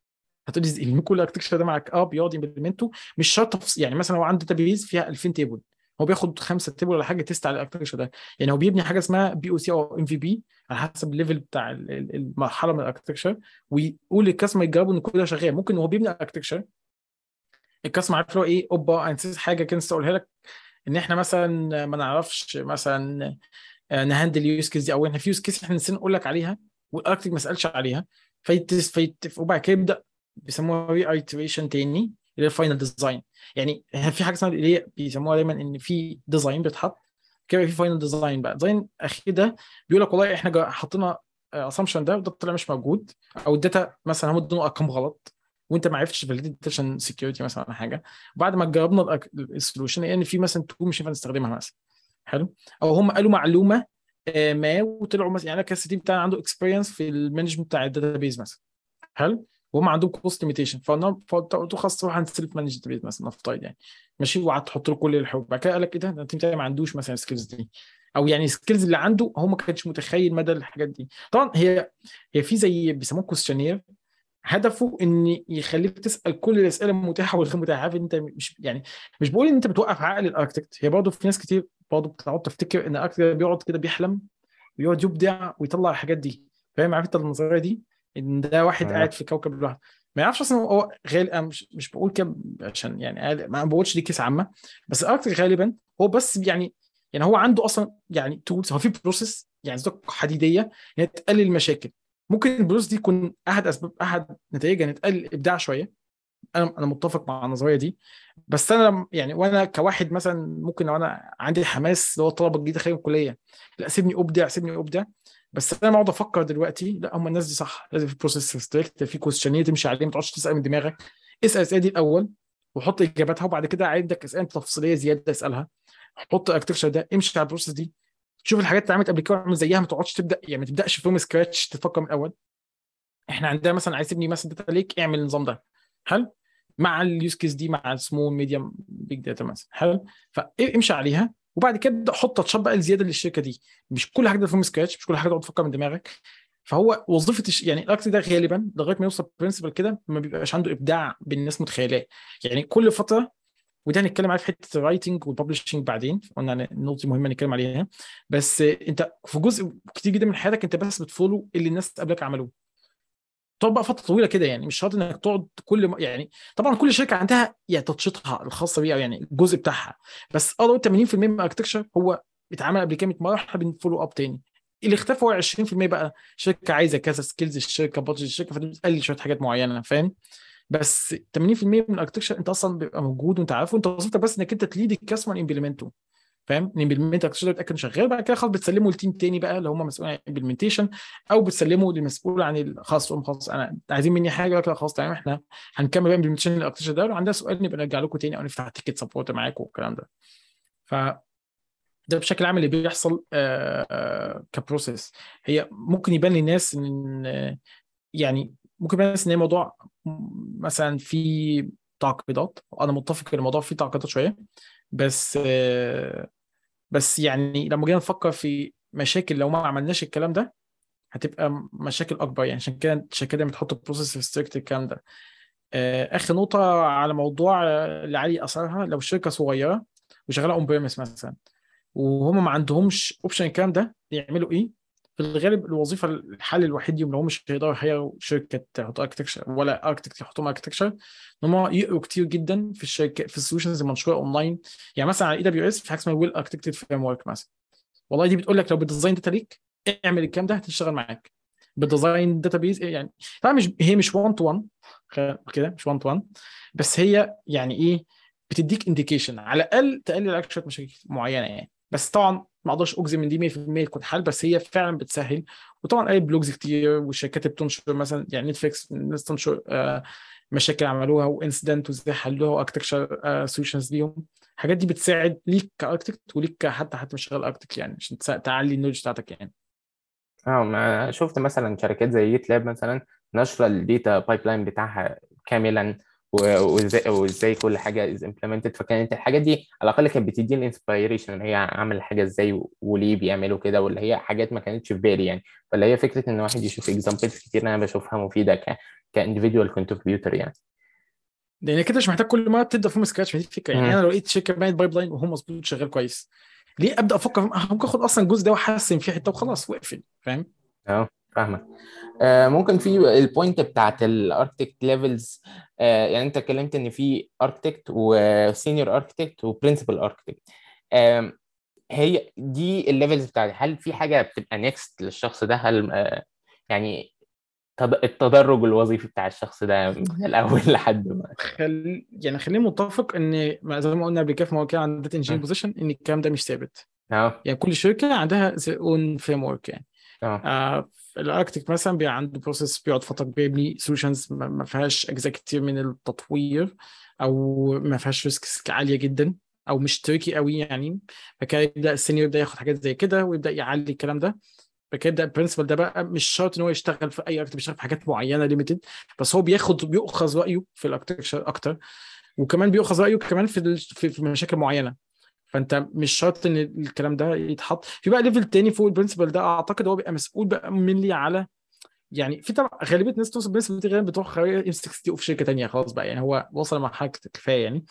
هتقولي كل architecture ده معاك آه بيقعد ي implement ه مش شرط يعني مثلا هو عنده database فيها 2000 table هو بياخد خمسة table ولا حاجة test على ال architecture ده. يعني هو بيبني حاجة اسمها POC أو MVP على حسب ال level بتاع المرحلة من ال architecture ويقول لل customer يجربوا إن كل ده شغال. ممكن وهو بيبني ال architecture ال customer عارف له إيه؟ أوبا أنا نسيت حاجة كده أقولها لك. إن إحنا مثلا ما نعرفش مثلا ن handle ال use case دي أو إحنا في use case إحنا نسينا نقول لك عليها وال architect ما سألش عليها. فيتفقوا بعد كده يبدأ بيسموها reiteration تاني. اللي هي الفاينل ديزاين يعني في حاجة اسمها اللي هي بيسموها دايما إن في design بيتحط؟ كده في final design بقى. design اخير ده بيقول لك والله إحنا حطينا assumption ده وده طلع مش موجود أو ال data مثلا هم ادوا أرقام غلط وأنت ما عرفتش validate عشان security مثلا ولا حاجة. وبعد ما جربنا ال solution يعني في مثلا tool مش ينفع نستخدمها مثلا. حلو؟ أو هم قالوا معلومة ما وطلعوا مثلا يعني ال cus... team بتاعنا عنده experience في ال management بتاع ال database مثلا. حلو؟ وهم عندهم cost limitation فقلت خلاص تروح عند self-managed مثلا نفترض يعني. ماشي؟ وقعدت تحط له كل الحقوق بعد كده قال لك إيه ده؟ بتاعي ما عندوش مثلا ال skills دي. أو يعني ال skills اللي عنده هو ما كانش متخيل مدى الحاجات دي. طبعا هي هي في زي بيسموه questionnaire هدفه إن يخليك تسأل كل الأسئلة المتاحة والغير متاحة. عارف أنت مش يعني مش بقول إن أنت بتوقف عقل ال architect هي برضه في ناس كتير برضه بتقعد تفتكر إن ال architect بيقعد كده بيحلم ويقعد يبدع ويطلع الحاجات دي. فاهم؟ عارف أنت النظريه دي؟ إن ده واحد آه. قاعد في كوكب لوحده. ما يعرفش أصلا هو غالي أنا مش مش بقول كده عشان يعني ما بقولش دي case عامة بس ال architect غالبا هو بس يعني يعني هو عنده أصلا يعني tools هو في process يعني حديدية يعني تقلل المشاكل. ممكن ال process دي يكون أحد أسباب أحد نتائجها إن تقلل الإبداع شوية. أنا أنا متفق مع النظرية دي. بس أنا يعني وأنا كواحد مثلا ممكن لو أنا عندي حماس اللي هو الطلبه الجديده خارج الكلية لا سيبني أبدع سيبني أبدع. بس أنا بقعد أفكر دلوقتي لا هم الناس دي صح لازم في process strict في questionnaire تمشي عليه ما تقعدش تسأل من دماغك. اسأل الأسئلة دي الأول وحط إجاباتها وبعد كده عندك أسئلة تفصيلية زيادة اسألها. حط ال architecture ده امشي على ال process دي. شوف الحاجات اللي عملت قبل كده واعمل زيها ما تقعدش تبدأ يعني ما تبدأش from scratch تفكر من الأول. إحنا عندنا مثلا عايز تبني مثلا data lake اعمل النظام ده. حلو؟ مع ال use case دي مع ال small medium big data مثلا. حلو؟ فامشي عليها. وبعد كده ابدا حط touch ات بقى الزيادة للشركة دي. مش كل حاجة from scratch مش كل حاجة تقعد تفكر من دماغك. فهو وظيفة الش... يعني ال architect ده غالبا لغاية ما يوصل principal كده ما بيبقاش عنده إبداع بالناس متخيلاه. يعني كل فترة وده هنتكلم عليه في حتة ال writing وال publishing بعدين قلنا النقطه مهمة نتكلم عليها. بس أنت في جزء كتير جدا من حياتك أنت بس بت follow اللي الناس قبلك عملوه. تقعد بقى فترة طويلة كده يعني مش شرط إنك تقعد كل ما يعني طبعا كل شركة عندها يعني touch تها الخاصة بيها يعني الجزء بتاعها بس آه 80% من ال architecture هو اتعمل قبل كده 100 مرة إحنا بن follow up تاني. اللي اختفى هو 20% بقى شركة عايزة كذا skills الشركة budget الشركة فبتقلل شوية حاجات معينة فاهم؟ بس 80% من ال architecture أنت أصلا بيبقى موجود وأنت عارفه انت وظيفتك بس إنك أنت ت lead ال customer implement ته فاهم؟ implement architecture بيتاكد شغال بعد كده خلاص بتسلمه ل team تاني بقى اللي هم مسؤولين عن ال implementation أو بتسلمه للمسؤول عن خلاص تقول خلاص أنا عايزين مني حاجة كده خلاص تمام إحنا هنكمل بقى implementation ال architecture ده لو عندنا سؤال نبقى نرجع لكم تاني أو نفتح ticket support معاكم والكلام ده. ف ده بشكل عام اللي بيحصل ك process هي ممكن يبان للناس إن يعني ممكن يبان للناس إن هي موضوع مثلا في تعقيدات أنا متفق إن الموضوع فيه تعقيدات شوية. بس بس يعني لما جينا نفكر في مشاكل لو ما عملناش الكلام ده هتبقى مشاكل أكبر. يعني عشان كده الشركات دايما بتحط process restrict الكلام ده. آخر نقطة على موضوع اللي علي اثرها لو شركة صغيرة وشغالة on-premise مثلا وهم ما عندهمش option الكلام ده يعملوا إيه؟ في الغالب الوظيفة الحل الوحيد ليهم لو مش هيقدروا يهايروا شركة تحط architecture ولا architect يحطوا architecture إن هم يقروا كتير جدا في الشركة في ال solutions المنشوره اونلاين يعني مثلا على AWS في حاجة اسمها Well-Architected Framework مثلا. والله دي بتقول لك لو بت design data lake اعمل الكلام ده هتشتغل معاك. بال design database يعني؟ طبعا مش هي مش 1 to 1 كده مش 1 to 1 بس هي يعني إيه؟ بتديك indication على الأقل تقلل عليك شوية مشاكل معينة يعني. بس طبعا ما أقدرش اجزم ان دي 100% تكون حل بس هي فعلا بتسهل. وطبعا أي blogs كتير والشركات بتنشر مثلا يعني Netflix الناس تنشر آه مشاكل عملوها و incident وازاي حلوها و architecture آه solutions ليهم. الحاجات دي بتساعد ليك ك architect وليك حتى حتى مش شغال architect يعني عشان تعلي ال knowledge بتاعتك يعني. آه ما شفت مثلا شركات زي GitLab مثلا نشره ال data pipeline بتاعها كاملا. وازاي وإزاي كل حاجة از implemented فكانت الحاجات دي على الأقل كانت بتدي ال inspiration إن هي عامل الحاجة إزاي وليه بيعملوا كده واللي هي حاجات ما كانتش في بالي يعني. فاللي هي فكرة إن واحد يشوف examples كتير أنا بشوفها مفيدة ك individual contributor يعني. لأن كده مش محتاج كل مرة تبدأ from scratch دي الفكرة يعني. أنا لو لقيت شركة بنت pipeline وهو مظبوط شغال كويس ليه أبدأ أفكر ممكن اخد أصلا الجزء ده وأحسن فيه حتة وخلاص واقفل فاهم؟ آه فاهمك. آه ممكن في ال point بتاعت ال architect levels آه يعني انت اتكلمت ان في architect و senior architect و principal architect هي دي ال levels بتاعتي. هل في حاجة بتبقى next للشخص ده؟ هل آه يعني التدرج الوظيفي بتاع الشخص ده من الأول *laughs* لحد ما؟ خل... يعني خلينا متفق إن زي ما قلنا قبل كده في مواقع عن data engineer position إن الكلام ده مش ثابت. آه. يعني كل شركة عندها own framework يعني. آه ال architect مثلا بيبقى عنده process بيقعد فترة كبيرة يبني solutions ما فيهاش اجزاء كتير من التطوير أو ما فيهاش risks عالية جدا أو مش tricky قوي يعني. فكده يبدأ ال senior يبدأ ياخد حاجات زي كده ويبدأ يعلي الكلام ده. فكده يبدأ ال principal ده بقى مش شرط إن هو يشتغل في أي architecture بيشتغل في حاجات معينة limited بس هو بياخد بيؤخذ رأيه في ال architecture أكتر. وكمان بيؤخذ رأيه كمان في في مشاكل معينة. فأنت مش شرط إن الكلام ده يتحط. في بقى level تاني فوق ال principal ده أعتقد هو بيبقى مسؤول بقى mainly على يعني في طبعا غالبية الناس توصل principal دي غالبا بتروح ام 60 في شركة تانية خلاص بقى. يعني هو وصل لمرحلة كفاية يعني.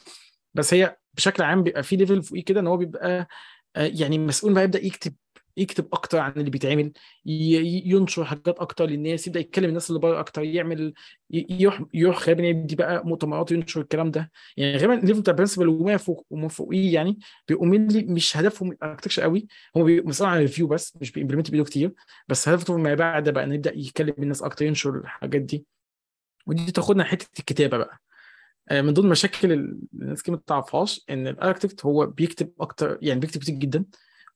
بس هي بشكل عام بيبقى في level فوقيه كده إن هو بيبقى يعني مسؤول بقى يبدأ يكتب يكتب أكتر عن اللي بيتعمل ينشر حاجات أكتر للناس يبدأ يتكلم الناس اللي بره أكتر يعمل يروح يروح غالبا يدي بقى مؤتمرات وينشر الكلام ده. يعني غالبا ال level بتاع principal وما فوق وما فوقيه يعني بيبقوا mainly مش هدفهم architecture قوي. هم مسؤولين عن ال review بس مش بي implement بيدو كتير بس هدفهم ما بعد بقى ان يبدأ يكلم الناس أكتر ينشر الحاجات دي. ودي تاخدنا حتة الكتابة بقى. من ضمن اللي الناس كتير ما تعرفهاش إن ال architect هو بيكتب أكتر يعني بيكتب كتير جدا.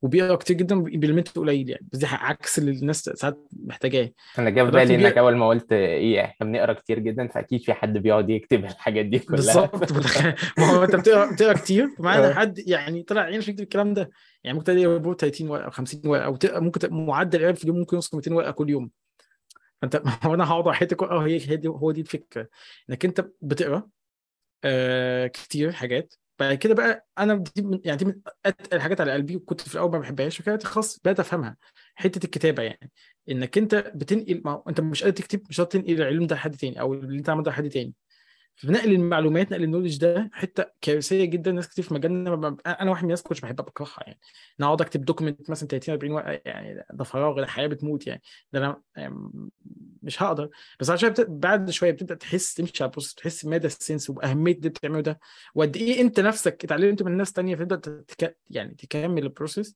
وبيقرا كتير جدا وبي implement قليل يعني. بس دي عكس اللي الناس ساعات محتاجاه. أنا في بالي انك أول ما قلت إيه إحنا بنقرأ كتير جدا فأكيد في حد بيقعد يكتب *laughs* الحاجات دي كلها. بالظبط. *laughs* ما هو أنت بتقرا بتقرأ كتير فمعنى حد يعني طلع عينه يكتب الكلام ده. يعني ممكن تقرا 30 ورقة أو 50 ورقة أو ممكن معدل القراءه في اليوم ممكن يوصل 200 ورقة كل يوم. فأنت *laughs* هو أنا هقعد حتة آه هي هو دي الفكرة. إنك أنت بتقرأ آه كتير حاجات بعد كده بقى أنا دي من يعني دي من أتقل الحاجات على قلبي وكنت في الأول ما بحبهاش وكانت خلاص بدات أفهمها. حتة الكتابة يعني إنك أنت بتنقل ما أنت مش قادر تكتب مش قادر تنقل العلم ده لحد تاني أو اللي أنت عملته لحد تاني. فنقل المعلومات نقل النولج ده حتة كارثية جدا. ناس كتير في مجالنا أنا واحد من الناس كنتش بحبها بكرهها يعني. أنا أقعد أكتب دوكيمنت مثلا 30 40 ورقة يعني ده فراغ ده حياة بتموت يعني. ده أنا يعني مش هقدر. بس عشان بعد شوية بتبدأ تحس تمشي على ال process تحس مدى ال sense وأهمية اللي بتعمله ده. وقد إيه أنت نفسك اتعلمت من ناس تانية فتبدا تك... يعني تكمل ال process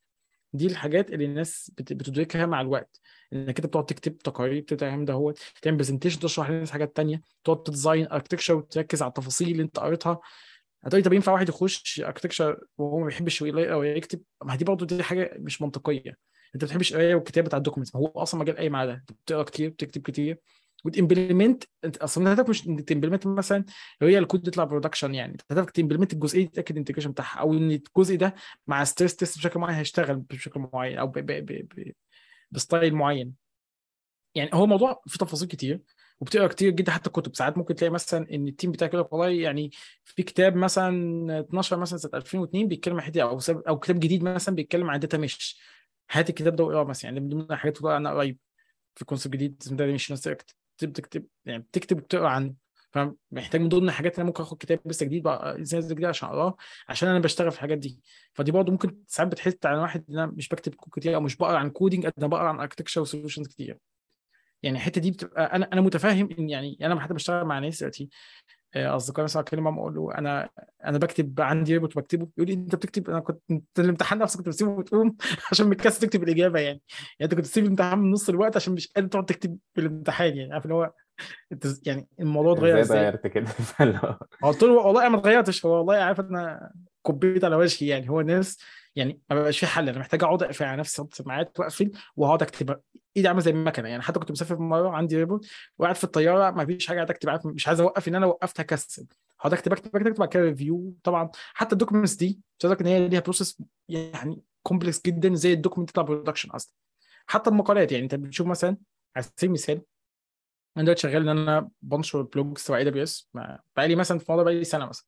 دي الحاجات اللي الناس بت... بتدركها مع الوقت. إنك أنت بتقعد تكتب تقارير تعمل ده هو تعمل presentation تشرح للناس حاجات تانية تقعد ت design architecture وتركز على التفاصيل اللي أنت قريتها. هتقولي طب ينفع واحد يخش architecture وهو ما بيحبش يقرا أو يكتب؟ ما دي برضه دي حاجة مش منطقية. أنت ما بتحبش القرايه والكتابة بتاع ال documents هو أصلا مجال IT ده بتقرأ كتير بتكتب كتير. وت implement انت أصلا هدفك مش إنك ت implement مثلا هي الكود يطلع production يعني. هدفك ت implement الجزئية دي تتاكد ال integration بتاعها أو إن الجزء ده مع stress test بشكل معين هيشتغل بشكل معين أو ب style معين. يعني هو موضوع فيه تفاصيل كتير وبتقرأ كتير جدا حتى الكتب. ساعات ممكن تلاقي مثلا إن ال team بتاعك يقول لك والله يعني في كتاب مثلا 12 مثلا سنة 2002 بيتكلم عن حتة أو أو كتاب جديد مثلا بيتكلم عن data mesh هات الكتاب ده واقراه مثلا يعني من ضمن الحاجات اللي أنا قريب في concept جديد اسمه data mesh تكتب تكتب يعني بتكتب وبتقرأ عنه. فمحتاج من ضمن الحاجات أنا ممكن آخد كتاب لسه جديد بقى إزاي جديد عشان أقراه عشان أنا بشتغل في الحاجات دي. فدي برضه ممكن ساعات بتحس على واحد إن أنا مش بكتب كود كتير أو مش بقرأ عن coding قد ما بقرأ عن architecture و solutions كتير. يعني الحتة دي بتبقى أنا أنا متفاهم إن يعني أنا حتى بشتغل مع ناس دلوقتي أصدقائي مثلا اكلم ماما أقول له أنا أنا بكتب عندي report بكتبه يقول لي أنت بتكتب أنا كنت الامتحان نفسه كنت بسيبه وتقوم *laughs* عشان مكسل تكتب الإجابة يعني. يعني أنت كنت تسيب الامتحان من نص الوقت عشان مش قادر تقعد تكتب في الامتحان يعني. عارف اللي هو يعني الموضوع اتغير إزاي اتغيرت كده؟ *laughs* قلت له والله ما اتغيرتش هو والله عارف أنا كبيت على وجهي يعني. هو ناس يعني ما بقاش في حل أنا محتاج أقعد اقفل على نفسي سماعات وأقفل واقعد أكتب ايدي عامله زي المكنه يعني حتى كنت مسافر مره عندي report وقاعد في الطياره ما فيش حاجة قاعد اكتب مش عايز اوقف ان أنا وقفت هكسل. هقعد اكتب اكتب اكتب اكتب كده review طبعا حتى ال documents دي عايز إن هي ليها process يعني complex جدا زي ال document بتاع production أصلا. حتى المقالات يعني أنت بتشوف مثلا على سبيل المثال أنا دلوقتي شغال إن أنا بنشر blogs تبع AWS بقالي مثلا في الموضوع بقالي سنة مثلا.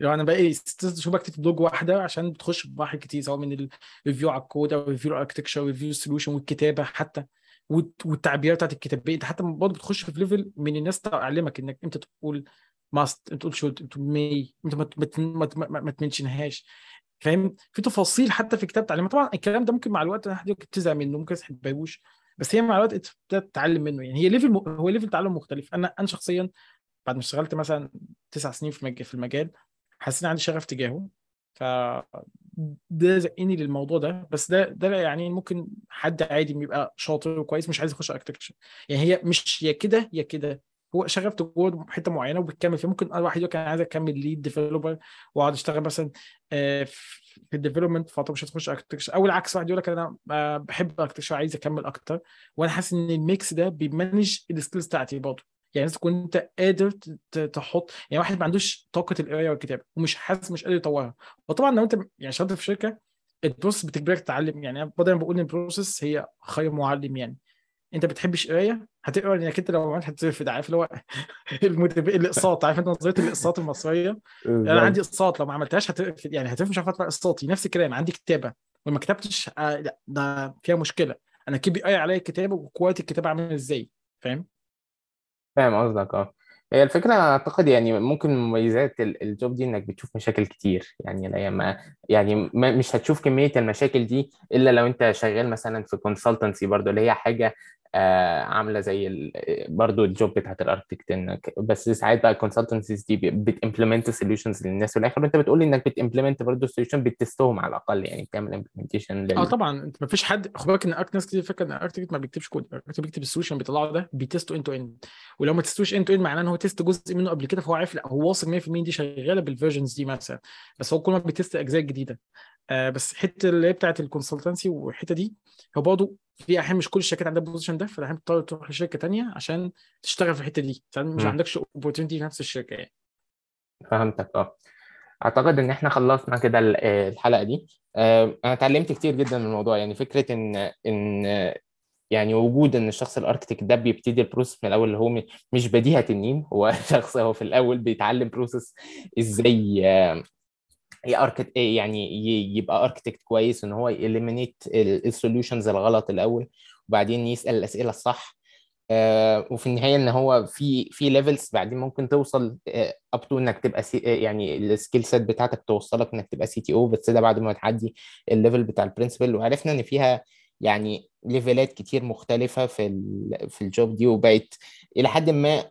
لو أنا بقالي ست شهور بكتب blog واحدة عشان بتخش بحر كتير سواء من ال review على الكود أو review ال architecture review ال solution والكتابة حتى والت- والتعبيرات بتاعت الكتابيه أنت حتى برضه بتخش في level من الناس تعلمك إنك أنت تقول must أنت تقول should أنت may أنت ما ت mention هاش فاهم في تفاصيل حتى في كتاب تعليمات طبعا الكلام ده ممكن مع الوقت حد ممكن تزهق منه ممكن ما تحبهوش بس هي مع الوقت انت بتبدأ تتعلم منه يعني هي level. هو level تعلم مختلف أنا أنا شخصيا بعد ما اشتغلت مثلا تسع سنين في. في المجال حسيت إن عندي شغف تجاهه. ف ده زقني للموضوع ده. بس ده ده يعني ممكن حد عادي بيبقى شاطر وكويس مش عايز يخش architecture يعني هي مش يا كده يا كده. هو شغف جوه حتة معينة وبتكمل فيها. ممكن واحد أنا عايز أكمل lead developer وأقعد أشتغل مثلا آه، في ال development فطب مش هتخش architecture أو العكس واحد يقول لك أنا آه، بحب architecture عايز أكمل أكتر. وأنا حاسس إن ال mix ده بي manage ال skills بتاعتي برضه. يعني لازم تكون أنت قادر تحط يعني واحد ما عندوش طاقة القرايه والكتابة ومش حاسس مش قادر يطورها. وطبعا لو أنت يعني شغال في شركة ال process بتجبرك تتعلم. يعني أنا دايما بقول إن ال process هي خير معلم يعني. أنت بتحبش قرايه هتقرأ لانك أنت لو عملت هترفد عارف اللي هو. *laughs* الإقساط. عارف أنت نظرية الإقساط المصرية؟ أنا عندي إقساط. لو ما عملتهاش هترفد يعني هترفد مش عارف ادفع إقساطي. نفس الكلام. عندي كتابة. وما كتبتش آه لا ده فيها مشكلة. أنا KPI عليا الكتابة و quality الكتابة عامل إزاي؟ فاهم؟ فاهم قصدك آه. هي الفكرة أعتقد يعني ممكن من مميزات ال- ال job دي إنك بتشوف مشاكل كتير يعني لا ما يعني ما مش هتشوف كمية المشاكل دي إلا لو أنت شغال مثلا في consultancy برضو اللي هي حاجة آه عاملة زي برضو ال job بتاعت ال architect إنك بس ساعات بقى ال consultancies دي بت implement solutions للناس. في الآخر وأنت بتقول إنك بت implement برضو solution بت test هم على الأقل يعني بتعمل implementation آه لل طبعا. أنت ما فيش حد خد بالك إن أك- ناس كتير فاكرة إن ال architect ما بيكتبش code ال architect بيكتب ال solution بيطلعه ده بي test و end to end ولو ما test وش end to end معناه إن هو test جزء منه قبل كده فهو عارف لا هو واثق 100% دي شغالة بال versions دي مثلا. بس هو كل ما بي test أجزاء جديدة. آه بس حتة اللي هي بتاعت ال consultancy والحتة دي هو برضه في احيان مش كل الشركات عندها ال position ده فاحيانا بتضطر تروح لشركة تانية عشان تشتغل في الحتة دي. ساعات مش. عندكش opportunity في نفس الشركة يعني. فهمتك آه. أعتقد إن إحنا خلصنا كده آه، الحلقة دي. آه، أنا اتعلمت كتير جدا من الموضوع. يعني فكرة إن إن يعني وجود إن الشخص ال architect ده بيبتدي ال process من الأول اللي هو مش بديهة تنين هو *laughs* شخص هو في الأول بيتعلم process إزاي آه، ي architect يعني ي- يبقى architect كويس إن هو ي eliminate ال solutions الغلط الأول وبعدين يسأل الأسئلة الصح. آه، وفي النهاية إن هو في في levels بعدين ممكن توصل up to إنك تبقى C آه، يعني ال skill set بتاعتك توصلك إنك تبقى CTO بس ده بعد ما تعدي ال level بتاع ال principal وعرفنا إن فيها يعني level ات كتير مختلفة في في ال job دي وبقت إلى حد ما آه،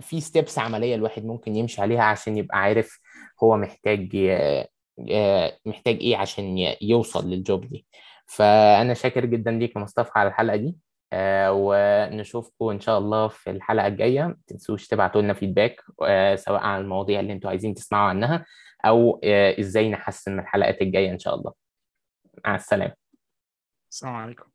في steps عملية الواحد ممكن يمشي عليها عشان يبقى عارف هو محتاج آه، آه، محتاج إيه عشان يوصل لل job دي. فأنا شاكر جدا ليك يا مصطفى على الحلقة دي آه، ونشوفكم إن شاء الله في الحلقة الجاية. ما تنسوش تبعتوا لنا feedback آه، سواء عن المواضيع اللي أنتوا عايزين تسمعوا عنها أو آه، إزاي نحسن من الحلقات الجاية إن شاء الله. مع السلامة. السلام عليكم.